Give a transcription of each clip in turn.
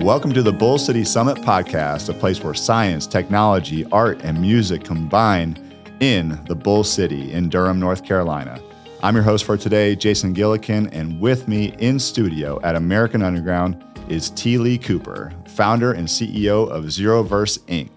Welcome to the Bull City Summit podcast, a place where science, technology, art, and music combine in the Bull City in Durham, North Carolina. I'm your host for today, Jason Gillikin, and with me in studio at American Underground is T. Lee Cooper, founder and CEO of ZROverse Inc.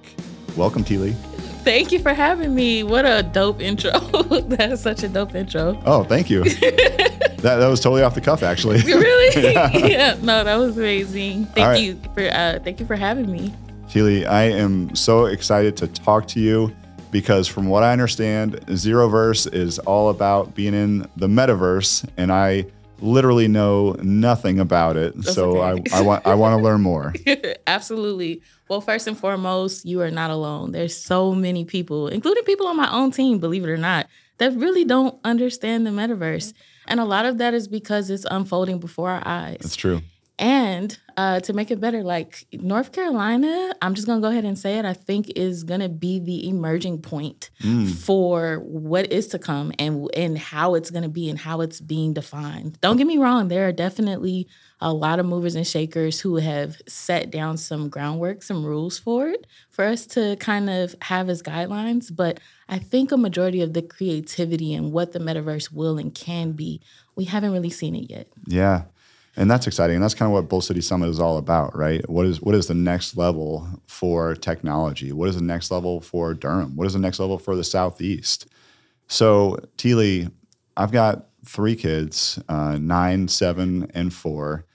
Welcome, T. Lee. Thank you for having me. What a dope intro. that is such a dope intro. Oh, thank you. that, that was totally off the cuff, actually. really? yeah. yeah. No, that was amazing. Thank right. you for uh, thank you for having me. Lee, I am so excited to talk to you because from what I understand, ZROverse is all about being in the metaverse, and I literally know nothing about it. That's so okay. I, I want I want to learn more. Absolutely. Well, first and foremost, you are not alone. There's so many people, including people on my own team, believe it or not, that really don't understand the metaverse. And a lot of that is because it's unfolding before our eyes. That's true. And uh, to make it better, like North Carolina, I'm just gonna go ahead and say it. I think is gonna be the emerging point mm. for what is to come and and how it's gonna be and how it's being defined. Don't get me wrong, there are definitely a lot of movers and shakers who have set down some groundwork, some rules for it for us to kind of have as guidelines. But I think a majority of the creativity and what the metaverse will and can be, we haven't really seen it yet. Yeah. And that's exciting. And that's kind of what Bull City Summit is all about, right? What is what is the next level for technology? What is the next level for Durham? What is the next level for the Southeast? So, T. Lee, I've got three kids, uh, nine, seven, and four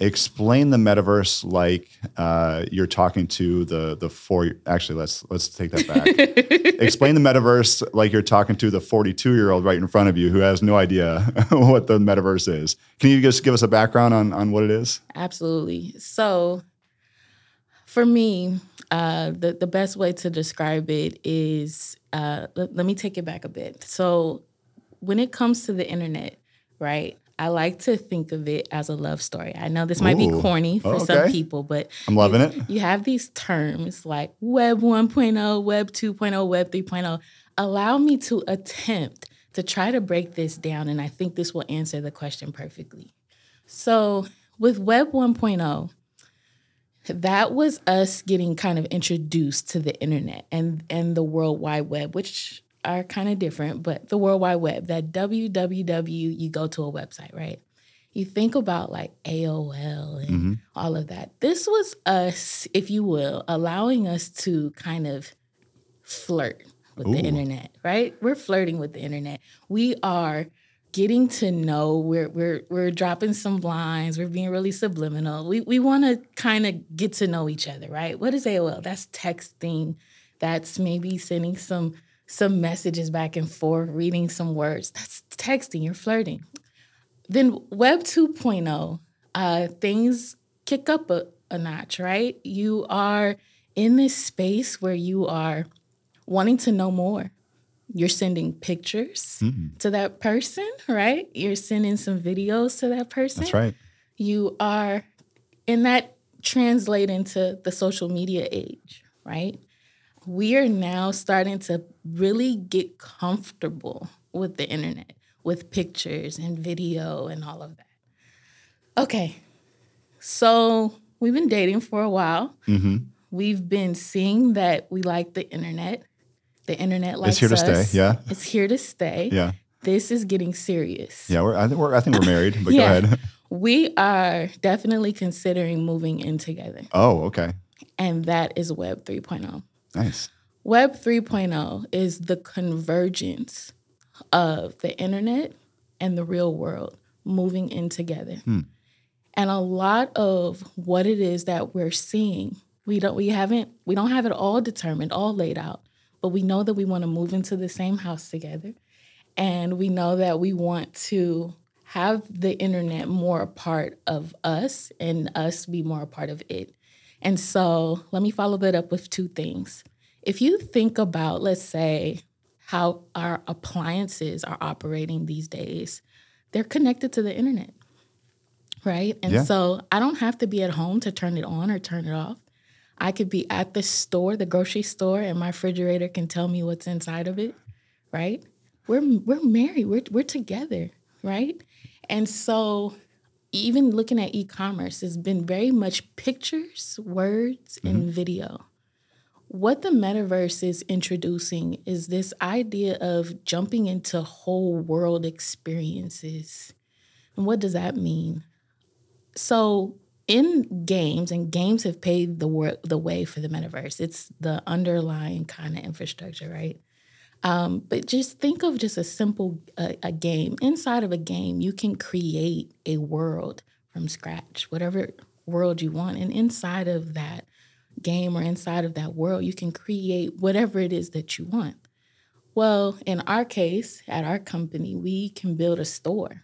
explain the metaverse like uh, you're talking to the the four. Actually, let's let's take that back. explain the metaverse like you're talking to the 42 year old right in front of you who has no idea what the metaverse is. Can you just give us a background on on what it is? Absolutely. So, for me, uh, the the best way to describe it is uh, let, let me take it back a bit. So, when it comes to the internet, right? I like to think of it as a love story. I know this might Ooh. be corny for oh, okay. some people, but I'm loving you, it. You have these terms like Web 1.0, Web 2.0, Web 3.0. Allow me to attempt to try to break this down, and I think this will answer the question perfectly. So, with Web 1.0, that was us getting kind of introduced to the internet and and the World Wide Web, which are kind of different, but the World Wide Web, that www, you go to a website, right? You think about like AOL and mm-hmm. all of that. This was us, if you will, allowing us to kind of flirt with Ooh. the internet, right? We're flirting with the internet. We are getting to know we're we're we're dropping some lines we're being really subliminal we we want to kind of get to know each other right what is aol that's texting that's maybe sending some some messages back and forth, reading some words. That's texting, you're flirting. Then Web 2.0, uh, things kick up a, a notch, right? You are in this space where you are wanting to know more. You're sending pictures mm-hmm. to that person, right? You're sending some videos to that person. That's right. You are, and that translate into the social media age, right? we are now starting to really get comfortable with the internet, with pictures and video and all of that. Okay, so we've been dating for a while. Mm-hmm. We've been seeing that we like the internet. The internet likes It's here to us. stay. Yeah. It's here to stay. Yeah. This is getting serious. Yeah, we're, I, think we're, I think we're married, but yeah. go ahead. We are definitely considering moving in together. Oh, okay. And that is Web 3.0. Nice. Web 3.0 is the convergence of the internet and the real world moving in together. Hmm. And a lot of what it is that we're seeing, we don't we haven't we don't have it all determined, all laid out, but we know that we want to move into the same house together. And we know that we want to have the internet more a part of us and us be more a part of it. And so let me follow that up with two things. If you think about, let's say, how our appliances are operating these days, they're connected to the internet, right? And yeah. so I don't have to be at home to turn it on or turn it off. I could be at the store, the grocery store, and my refrigerator can tell me what's inside of it, right? We're we're married. We're we're together, right? And so even looking at e-commerce has been very much pictures, words, and mm-hmm. video. What the metaverse is introducing is this idea of jumping into whole world experiences. And what does that mean? So, in games, and games have paved the wor- the way for the metaverse. It's the underlying kind of infrastructure, right? Um, but just think of just a simple uh, a game. Inside of a game, you can create a world from scratch, whatever world you want, and inside of that game or inside of that world, you can create whatever it is that you want. Well, in our case, at our company, we can build a store,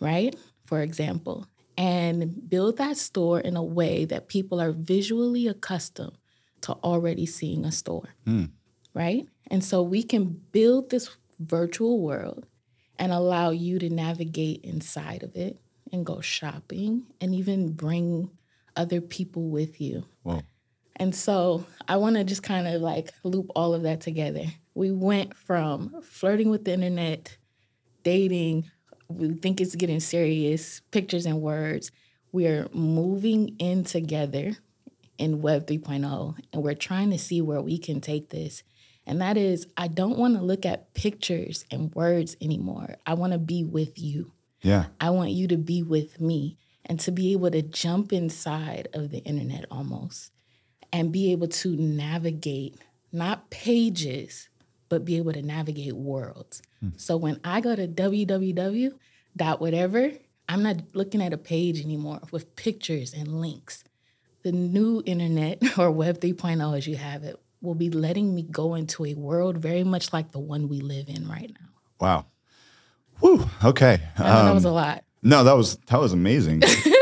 right? For example, and build that store in a way that people are visually accustomed to already seeing a store, hmm. right? And so we can build this virtual world and allow you to navigate inside of it and go shopping and even bring other people with you. And so I want to just kind of like loop all of that together. We went from flirting with the internet, dating, we think it's getting serious, pictures and words. We're moving in together in Web 3.0, and we're trying to see where we can take this. And that is, I don't want to look at pictures and words anymore. I want to be with you. Yeah. I want you to be with me and to be able to jump inside of the internet almost and be able to navigate not pages, but be able to navigate worlds. So when I go to www dot whatever, I'm not looking at a page anymore with pictures and links. The new internet or Web 3.0 as you have it will be letting me go into a world very much like the one we live in right now. Wow. Whew. Okay. I know that was Um, a lot. no, that was that was amazing.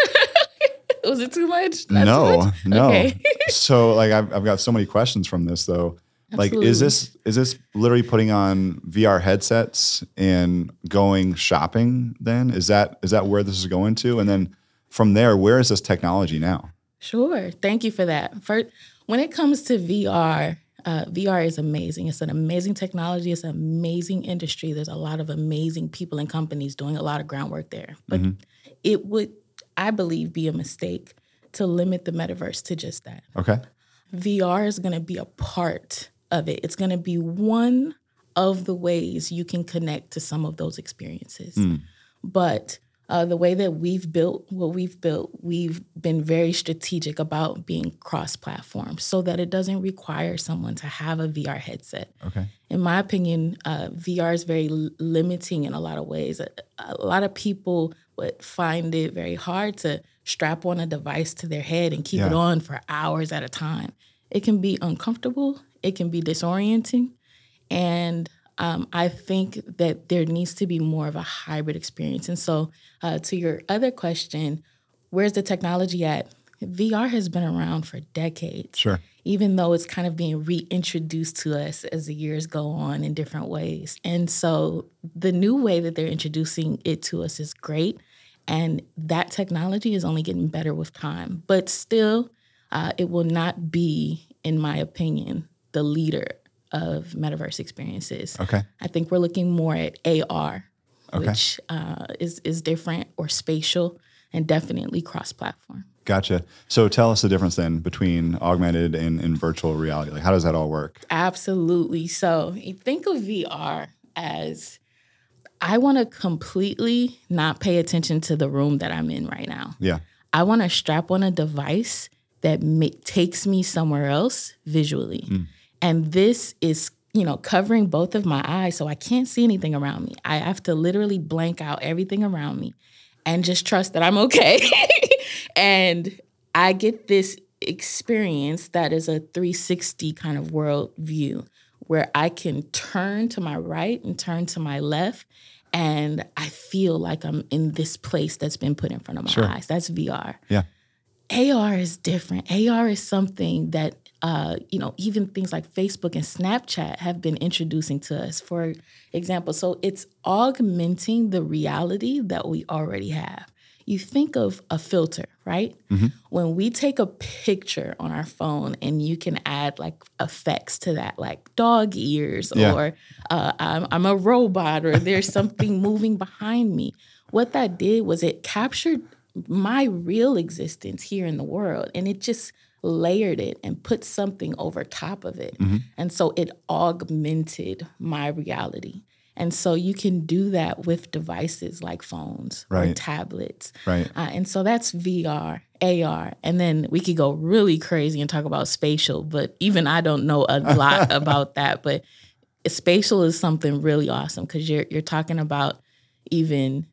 Was it too much? Not too no, much? no. Okay. so like I've I've got so many questions from this though. Like is this is this literally putting on VR headsets and going shopping then? Is that is that where this is going to? And then from there, where is this technology now? Sure. Thank you for that. First, when it comes to VR, uh, VR is amazing. It's an amazing technology. It's an amazing industry. There's a lot of amazing people and companies doing a lot of groundwork there. But it would, I believe, be a mistake to limit the metaverse to just that. Okay. VR is going to be a part of it. It's going to be one of the ways you can connect to some of those experiences. Hmm. But uh, the way that we've built what we've built, we've been very strategic about being cross platform so that it doesn't require someone to have a VR headset. Okay. In my opinion, uh, VR is very limiting in a lot of ways. A, a lot of people would find it very hard to strap on a device to their head and keep it on for hours at a time. It can be uncomfortable, it can be disorienting. And um, I think that there needs to be more of a hybrid experience. And so, uh, to your other question, where's the technology at? VR has been around for decades Sure. even though it's kind of being reintroduced to us as the years go on in different ways. And so the new way that they're introducing it to us is great. And that technology is only getting better with time. But still, uh, it will not be, in my opinion, the leader of metaverse experiences. Okay. I think we're looking more at AR, Okay. which uh, is, is different or spatial and definitely cross platform. Gotcha. So tell us the difference then between augmented and, and virtual reality. Like how does that all work? Absolutely. So think of VR as I want to completely not pay attention to the room that I'm in right now. Yeah. I want to strap on a device that ma- takes me somewhere else visually. And this is, you know, covering both of my eyes so I can't see anything around me. I have to literally blank out everything around me and just trust that I'm okay. and I get this experience that is a 360 kind of world view where I can turn to my right and turn to my left and I feel like I'm in this place that's been put in front of my Sure. eyes. That's VR. Yeah. AR is different. AR is something that uh, you know, even things like Facebook and Snapchat have been introducing to us. For example, so it's augmenting the reality that we already have. You think of a filter, right? When we take a picture on our phone and you can add like effects to that, like dog ears Yeah. or uh, I'm, I'm a robot or there's something moving behind me. What that did was it captured my real existence here in the world. And it just layered it and put something over top of it. Mm-hmm. And so it augmented my reality. And so you can do that with devices like phones or Right. tablets. Right. Uh, and so that's VR, AR. And then we could go really crazy and talk about spatial, but even I don't know a lot about that. But spatial is something really awesome because you're you're talking about even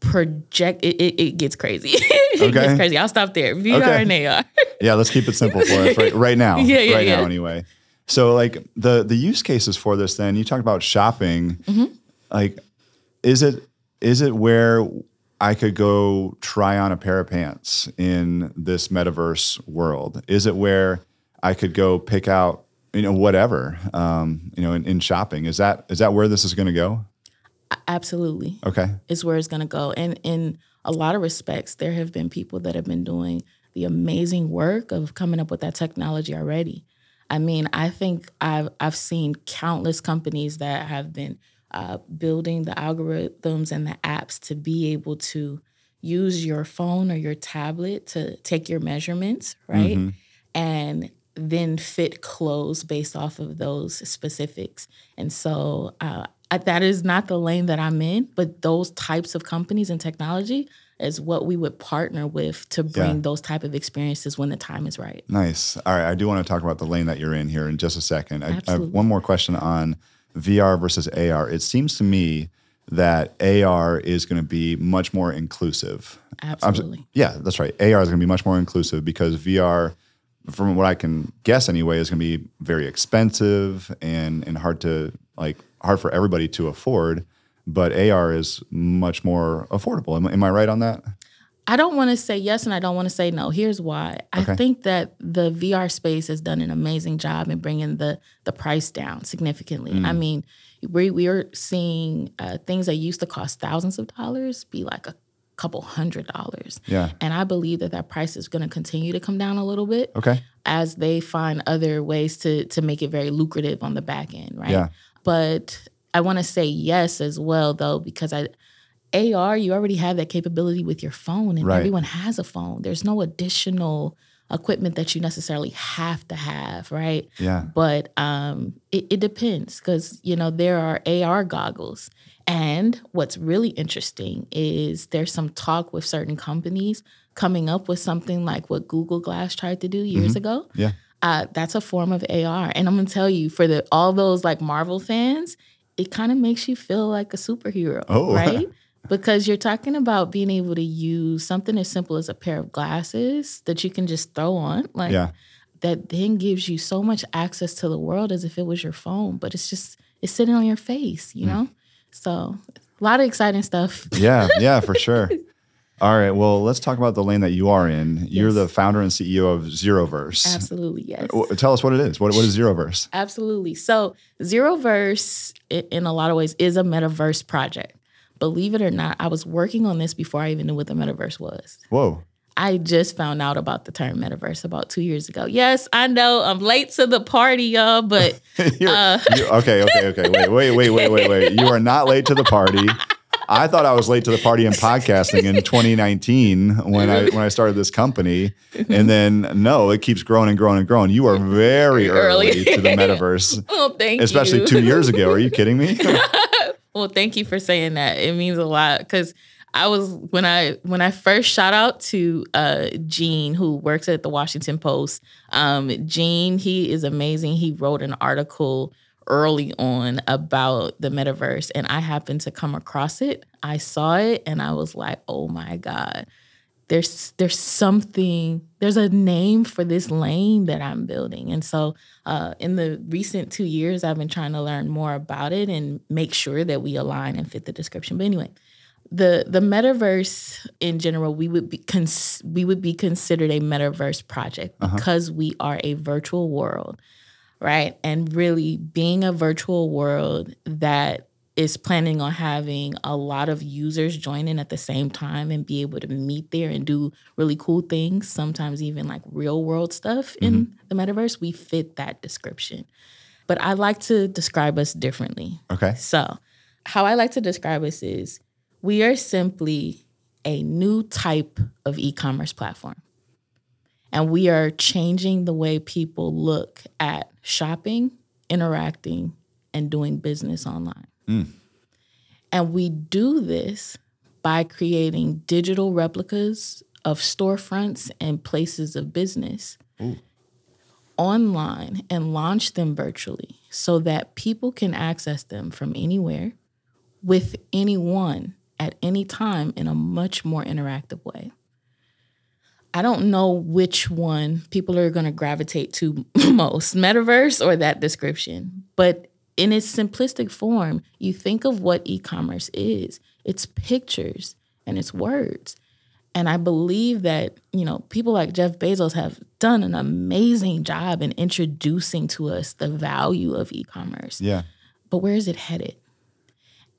project it, it, it gets crazy. Okay. gets crazy. I'll stop there. VR Okay. and AR. Yeah, let's keep it simple for us right, right now. Yeah, yeah, right yeah. now, anyway. So, like the the use cases for this, then you talked about shopping. Mm-hmm. Like, is it is it where I could go try on a pair of pants in this metaverse world? Is it where I could go pick out you know whatever um, you know in, in shopping? Is that is that where this is going to go? Absolutely. Okay. is where it's going to go. And in a lot of respects, there have been people that have been doing the amazing work of coming up with that technology already. I mean, I think I've I've seen countless companies that have been uh, building the algorithms and the apps to be able to use your phone or your tablet to take your measurements, right? And then fit clothes based off of those specifics. And so uh, I- that is not the lane that I'm in, but those types of companies and technology is what we would partner with to bring Yeah. those type of experiences when the time is right. Nice. All right. I do want to talk about the lane that you're in here in just a second. I, I have one more question on VR versus AR. It seems to me that AR is going to be much more inclusive. I'm Absolutely. yeah, that's right. AR is going to be much more inclusive because VR, from what I can guess anyway, is going to be very expensive and and hard to like hard for everybody to afford. But AR is much more affordable. Am, am I right on that? I don't want to say yes and I don't want to say no. Here's why. Okay. I think that the VR space has done an amazing job in bringing the the price down significantly. I Mm. mean, we we are seeing uh, things that used to cost thousands of dollars be like a couple hundred dollars. Yeah. And I believe that that price is going to continue to come down a little bit Okay. as they find other ways to to make it very lucrative on the back end, right? Yeah. But I want to say yes as well though because I AR you already have that capability with your phone and Right. everyone has a phone. There's no additional equipment that you necessarily have to have, right? Yeah. But um, it, it depends because you know there are AR goggles, and what's really interesting is there's some talk with certain companies coming up with something like what Google Glass tried to do years ago. Yeah. Uh, that's a form of AR, and I'm gonna tell you for the all those like Marvel fans, it kind of makes you feel like a superhero, Oh. right? because you're talking about being able to use something as simple as a pair of glasses that you can just throw on, like Yeah. that then gives you so much access to the world as if it was your phone, but it's just it's sitting on your face, you know? So a lot of exciting stuff. Yeah, yeah, for sure. All right. Well, let's talk about the lane that you are in. You're the founder and CEO of ZROverse. Absolutely, yes. Tell us what it is. What, what is ZROverse? Absolutely. So ZROverse, in a lot of ways, is a metaverse project. Believe it or not, I was working on this before I even knew what the metaverse was. Whoa. I just found out about the term metaverse about two years ago. Yes, I know I'm late to the party, y'all, but Uh. you- okay, okay, okay. Wait, wait, wait, wait, wait, wait. You are not late to the party. I thought I was late to the party in podcasting in 2019 when I when I started this company, and then no, it keeps growing and growing and growing. You are very early, Early. to the metaverse, oh, thank you. especially you. two years ago. Are you kidding me? Well, thank you for saying that. It means a lot because I was when I when I first shout out to uh, Gene, who works at the Washington Post. Um, Gene, he is amazing. He wrote an article early on about the metaverse, and I happened to come across it. I saw it, and I was like, "Oh my god!" There's there's something there's a name for this lane that I'm building, and so uh, in the recent two years, I've been trying to learn more about it and make sure that we align and fit the description. But anyway, the the metaverse in general, we would be cons- we would be considered a metaverse project because we are a virtual world, right? And really being a virtual world that is planning on having a lot of users join in at the same time and be able to meet there and do really cool things, sometimes even like real world stuff in mm-hmm. the metaverse, we fit that description. But I like to describe us differently. Okay. So, how I like to describe us is we are simply a new type of e commerce platform. And we are changing the way people look at shopping, interacting, and doing business online. Mm. And we do this by creating digital replicas of storefronts and places of business online and launch them virtually so that people can access them from anywhere with anyone at any time in a much more interactive way. I don't know which one people are going to gravitate to most, metaverse or that description. But in its simplistic form, you think of what e commerce is it's pictures and it's words. And I believe that, you know, people like Jeff Bezos have done an amazing job in introducing to us the value of e commerce. Yeah. But where is it headed?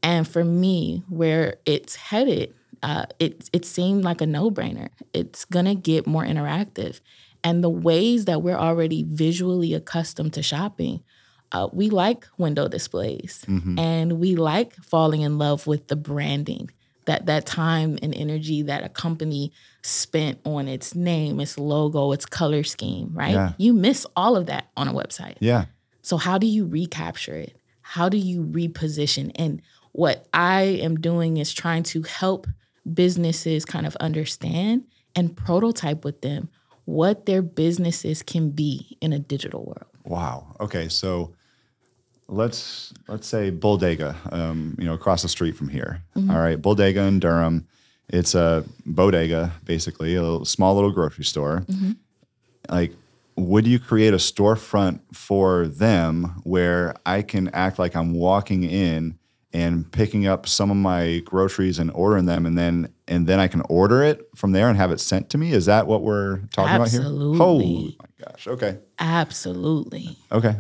And for me, where it's headed, uh, it it seemed like a no brainer. It's gonna get more interactive, and the ways that we're already visually accustomed to shopping, uh, we like window displays, and we like falling in love with the branding. That that time and energy that a company spent on its name, its logo, its color scheme, right? Yeah. You miss all of that on a website. Yeah. So how do you recapture it? How do you reposition? And what I am doing is trying to help businesses kind of understand and prototype with them what their businesses can be in a digital world. Wow. Okay. So let's let's say Bodega, um, you know, across the street from here. All right, Bodega in Durham. It's a bodega, basically, a little, small little grocery store. Like, would you create a storefront for them where I can act like I'm walking in and picking up some of my groceries and ordering them, and then and then I can order it from there and have it sent to me? Is that what we're talking about here? Absolutely. Holy my gosh. Okay. Absolutely. Okay.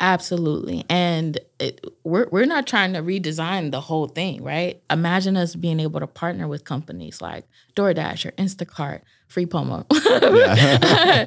Absolutely. And it, we're, we're not trying to redesign the whole thing, right? Imagine us being able to partner with companies like DoorDash or Instacart, free promo, uh,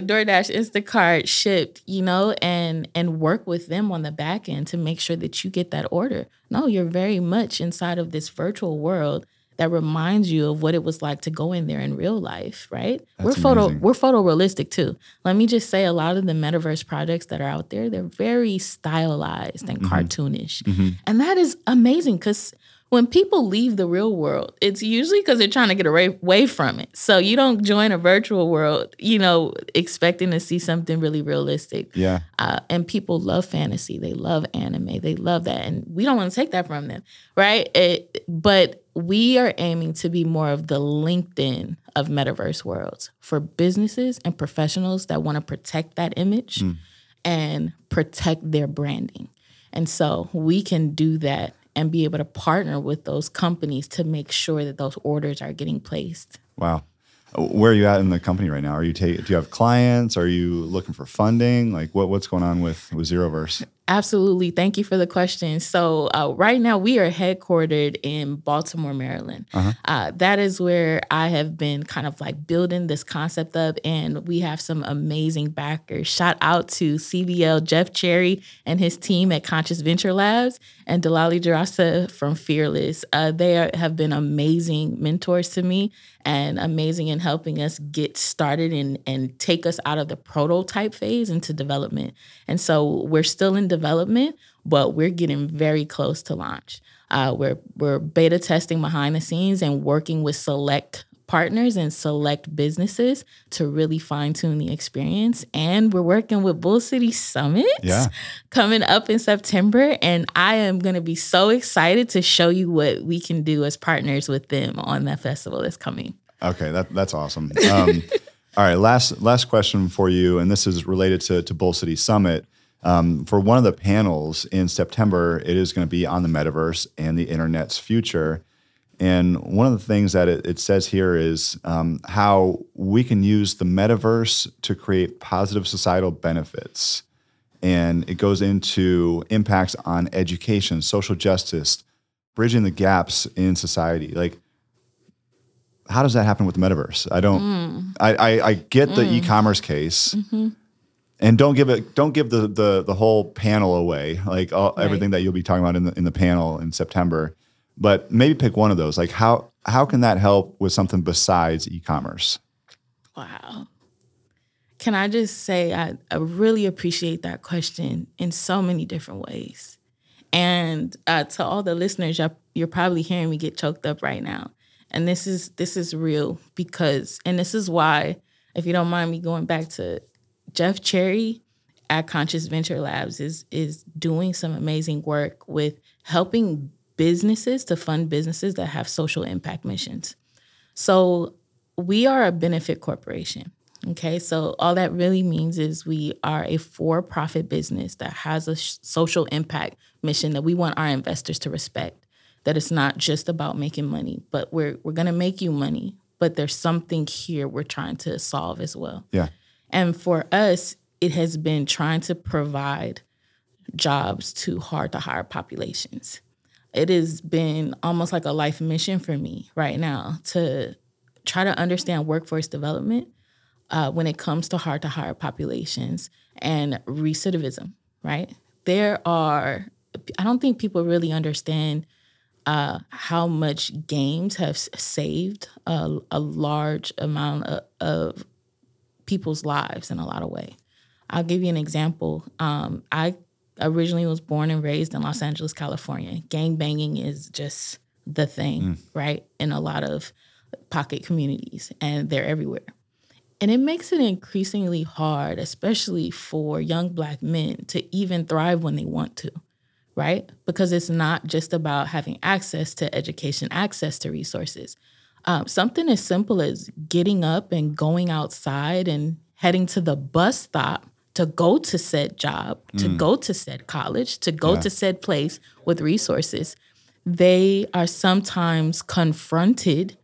DoorDash, Instacart, Shipt, you know, and and work with them on the back end to make sure that you get that order. No, you're very much inside of this virtual world that reminds you of what it was like to go in there in real life, right? we're photo amazing. we're photorealistic too. Let me just say a lot of the metaverse projects that are out there, they're very stylized and cartoonish. And that is amazing cuz when people leave the real world, it's usually because they're trying to get away, from it. So you don't join a virtual world, you know, expecting to see something really realistic. Yeah. Uh, and people love fantasy. They love anime. They love that. And we don't want to take that from them, right? It, but we are aiming to be more of the LinkedIn of metaverse worlds for businesses and professionals that want to protect that image and protect their branding. And so we can do that and be able to partner with those companies to make sure that those orders are getting placed. Wow. Where are you at in the company right now? Are you take? Do you have clients? Are you looking for funding? Like what what's going on with with ZROverse? Absolutely. Thank you for the question. So, uh, right now, we are headquartered in Baltimore, Maryland. uh that is where I have been kind of like building this concept up, and we have some amazing backers. Shout out to CVL Jeff Cherry and his team at Conscious Venture Labs and Delali Dzirasa from Fearless. Uh, they are, have been amazing mentors to me and amazing in helping us get started and, and take us out of the prototype phase into development. And so we're still in development, but we're getting very close to launch. Uh, we're we're beta testing behind the scenes and working with select partners and select businesses to really fine tune the experience. And we're working with Bull City Summit Yeah. coming up in September. And I am going to be so excited to show you what we can do as partners with them on that festival that's coming. Okay, that that's awesome. Um, all right, last last question for you, and this is related to to Bull City Summit. Um, for one of the panels in September, it is going to be on the metaverse and the internet's future. And one of the things that it, it says here is um, how we can use the metaverse to create positive societal benefits. And it goes into impacts on education, social justice, bridging the gaps in society. Like, how does that happen with the metaverse? I don't. I, I I get the e-commerce case, and don't give it. Don't give the the the whole panel away. Like all, everything that you'll be talking about in the in the panel in September. but maybe pick one of those. Like how how can that help with something besides e-commerce? Wow. Can I just say I, I really appreciate that question in so many different ways. And uh, to all the listeners, you're, you're probably hearing me get choked up right now. And this is this is real because, and this is why, if you don't mind me going back to Jeff Cherry at Conscious Venture Labs is is doing some amazing work with helping businesses to fund businesses that have social impact missions. So we are a benefit corporation. Okay, so all that really means is we are a for profit business that has a sh- social impact mission that we want our investors to respect. That it's not just about making money, but we're, we're gonna make you money, but there's something here we're trying to solve as well. Yeah. And for us, it has been trying to provide jobs to hard to hire populations. It has been almost like a life mission for me right now to try to understand workforce development uh, when it comes to hard to hire populations and recidivism, right? There are, I don't think people really understand uh, how much games have saved a, a large amount of, of, people's lives in a lot of ways. I'll give you an example. Um, I originally was born and raised in Los Angeles, California. Gang banging is just the thing, mm. right? In a lot of pocket communities, and they're everywhere. And it makes it increasingly hard, especially for young black men, to even thrive when they want to, right? Because it's not just about having access to education, access to resources. Um, something as simple as getting up and going outside and heading to the bus stop to go to said job, to mm. go to said college, to go yeah. to said place with resources, they are sometimes confronted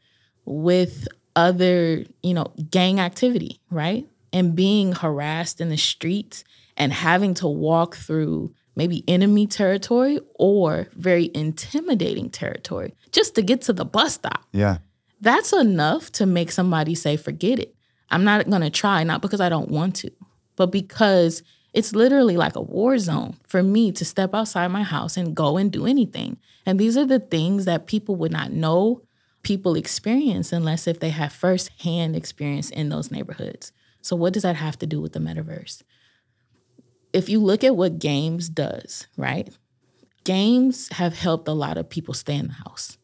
with other, you know, gang activity, right? And being harassed in the streets and having to walk through maybe enemy territory or very intimidating territory just to get to the bus stop. Yeah. That's enough to make somebody say, forget it. I'm not going to try, not because I don't want to, but because it's literally like a war zone for me to step outside my house and go and do anything. And these are the things that people would not know people experience unless if they have firsthand experience in those neighborhoods. So what does that have to do with the metaverse? If you look at what games does, right? Games have helped a lot of people stay in the house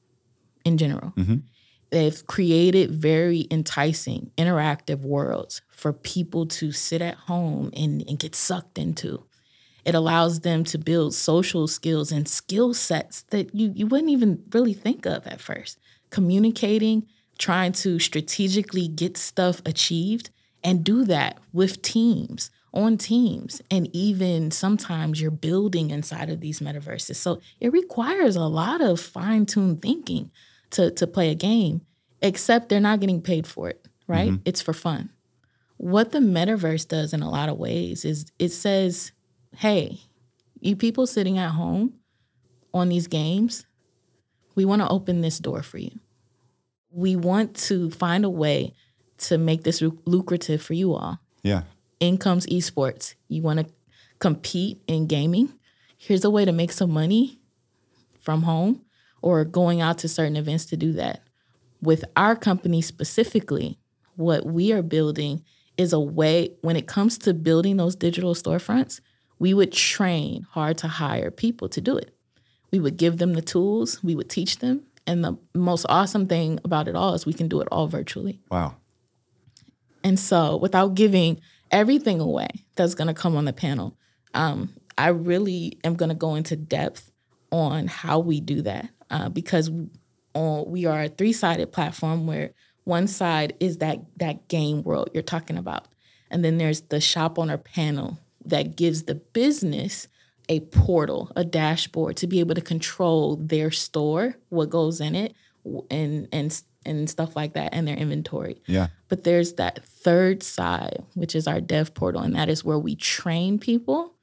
in general. Mm-hmm. They've created very enticing, interactive worlds for people to sit at home and, and get sucked into. It allows them to build social skills and skill sets that you, you wouldn't even really think of at first communicating, trying to strategically get stuff achieved, and do that with teams, on teams. And even sometimes you're building inside of these metaverses. So it requires a lot of fine tuned thinking to, to play a game, except they're not getting paid for it, right? Mm-hmm. It's for fun. What the metaverse does in a lot of ways is it says, hey, you people sitting at home on these games, we want to open this door for you we want to find a way to make this lucrative for you all. Yeah. In comes esports. You want to compete in gaming? Here's a way to make some money from home or going out to certain events to do that. With our company specifically, what we are building is a way when it comes to building those digital storefronts, we would train hard to hire people to do it. We would give them the tools, we would teach them, and the most awesome thing about it all is we can do it all virtually. Wow. And so, without giving everything away that's going to come on the panel, um, I really am going to go into depth on how we do that uh, because on, we are a three sided platform where one side is that that game world you're talking about, and then there's the shop owner panel that gives the business a portal, a dashboard to be able to control their store, what goes in it, and and and stuff like that, and their inventory. Yeah. But there's that third side, which is our dev portal, and that is where we train people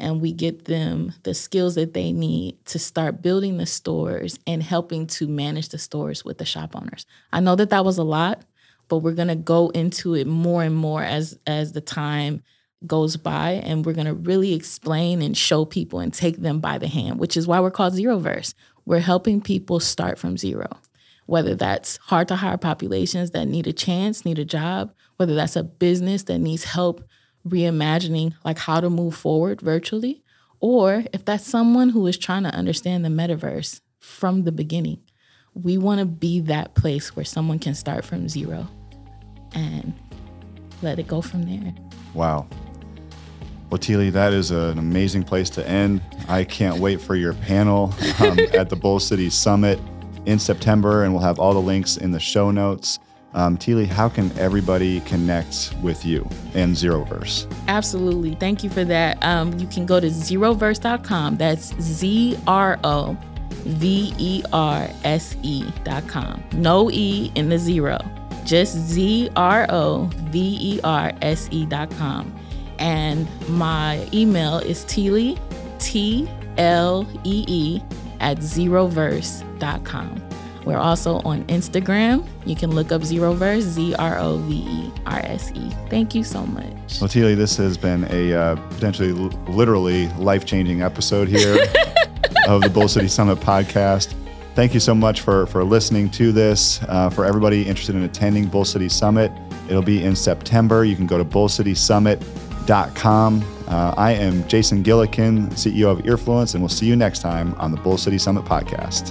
and we get them the skills that they need to start building the stores and helping to manage the stores with the shop owners. I know that that was a lot, but we're going to go into it more and more as as the time goes by and we're going to really explain and show people and take them by the hand, which is why we're called ZROverse. We're helping people start from zero, whether that's hard to hire populations that need a chance, need a job, whether that's a business that needs help reimagining like how to move forward virtually, or if that's someone who is trying to understand the metaverse from the beginning. We want to be that place where someone can start from zero and let it go from there. Wow. Well, Teely, that is an amazing place to end. I can't wait for your panel um, at the Bull City Summit in September, and we'll have all the links in the show notes. Um, Teely, how can everybody connect with you and ZROverse? Absolutely. Thank you for that. Um, you can go to zroverse.com. That's Z R O V E R S E.com. No E in the zero. Just Z R O V E R S E.com. And my email is Teely, T L E E, at zroverse.com. We're also on Instagram. You can look up ZROverse, Z R O V E R S E. Thank you so much. Well, Teely, this has been a uh, potentially, literally life changing episode here of the Bull City Summit podcast. Thank you so much for, for listening to this. Uh, for everybody interested in attending Bull City Summit, it'll be in September. You can go to bullcitysummit.com. Uh, I am Jason Gillikin, CEO of Earfluence, and we'll see you next time on the Bull City Summit podcast.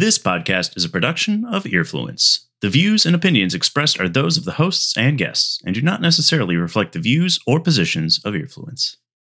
This podcast is a production of Earfluence. The views and opinions expressed are those of the hosts and guests and do not necessarily reflect the views or positions of Earfluence.